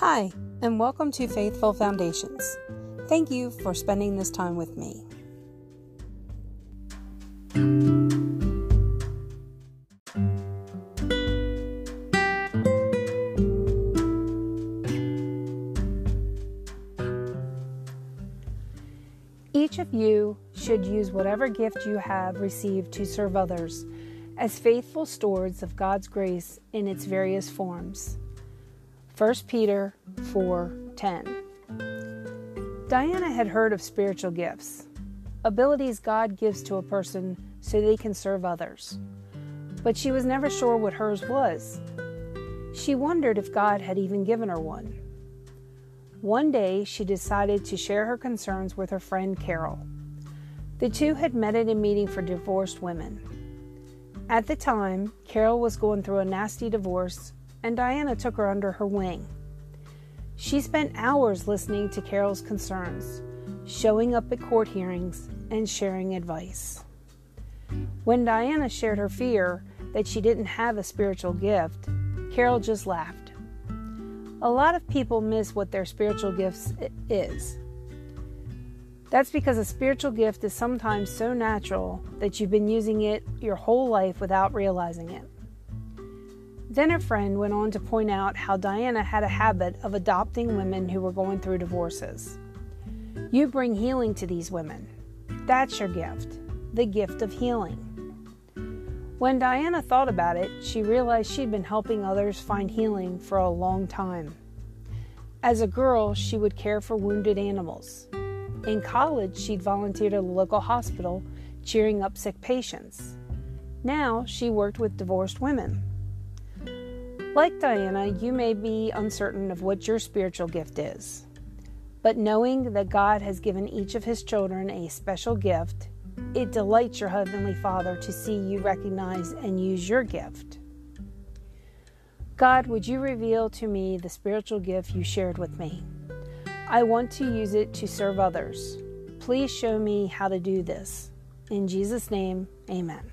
Hi, and welcome to Faithful Foundations. Thank you for spending this time with me. Each of you should use whatever gift you have received to serve others as faithful stewards of God's grace in its various forms. 1 Peter 4:10. Diana had heard of spiritual gifts, abilities God gives to a person so they can serve others. But she was never sure what hers was. She wondered if God had even given her one. One day, she decided to share her concerns with her friend Carol. The two had met at a meeting for divorced women. At the time, Carol was going through a nasty divorce and Diana took her under her wing. She spent hours listening to Carol's concerns, showing up at court hearings, and sharing advice. When Diana shared her fear that she didn't have a spiritual gift, Carol just laughed. A lot of people miss what their spiritual gifts is. That's because a spiritual gift is sometimes so natural that you've been using it your whole life without realizing it. Then a friend went on to point out how Diana had a habit of adopting women who were going through divorces. You bring healing to these women. That's your gift, the gift of healing. When Diana thought about it, she realized she'd been helping others find healing for a long time. As a girl, she would care for wounded animals. In college, she'd volunteered at a local hospital, cheering up sick patients. Now, she worked with divorced women. Like Diana, you may be uncertain of what your spiritual gift is. But knowing that God has given each of his children a special gift, it delights your Heavenly Father to see you recognize and use your gift. God, would you reveal to me the spiritual gift you shared with me? I want to use it to serve others. Please show me how to do this. In Jesus' name, amen.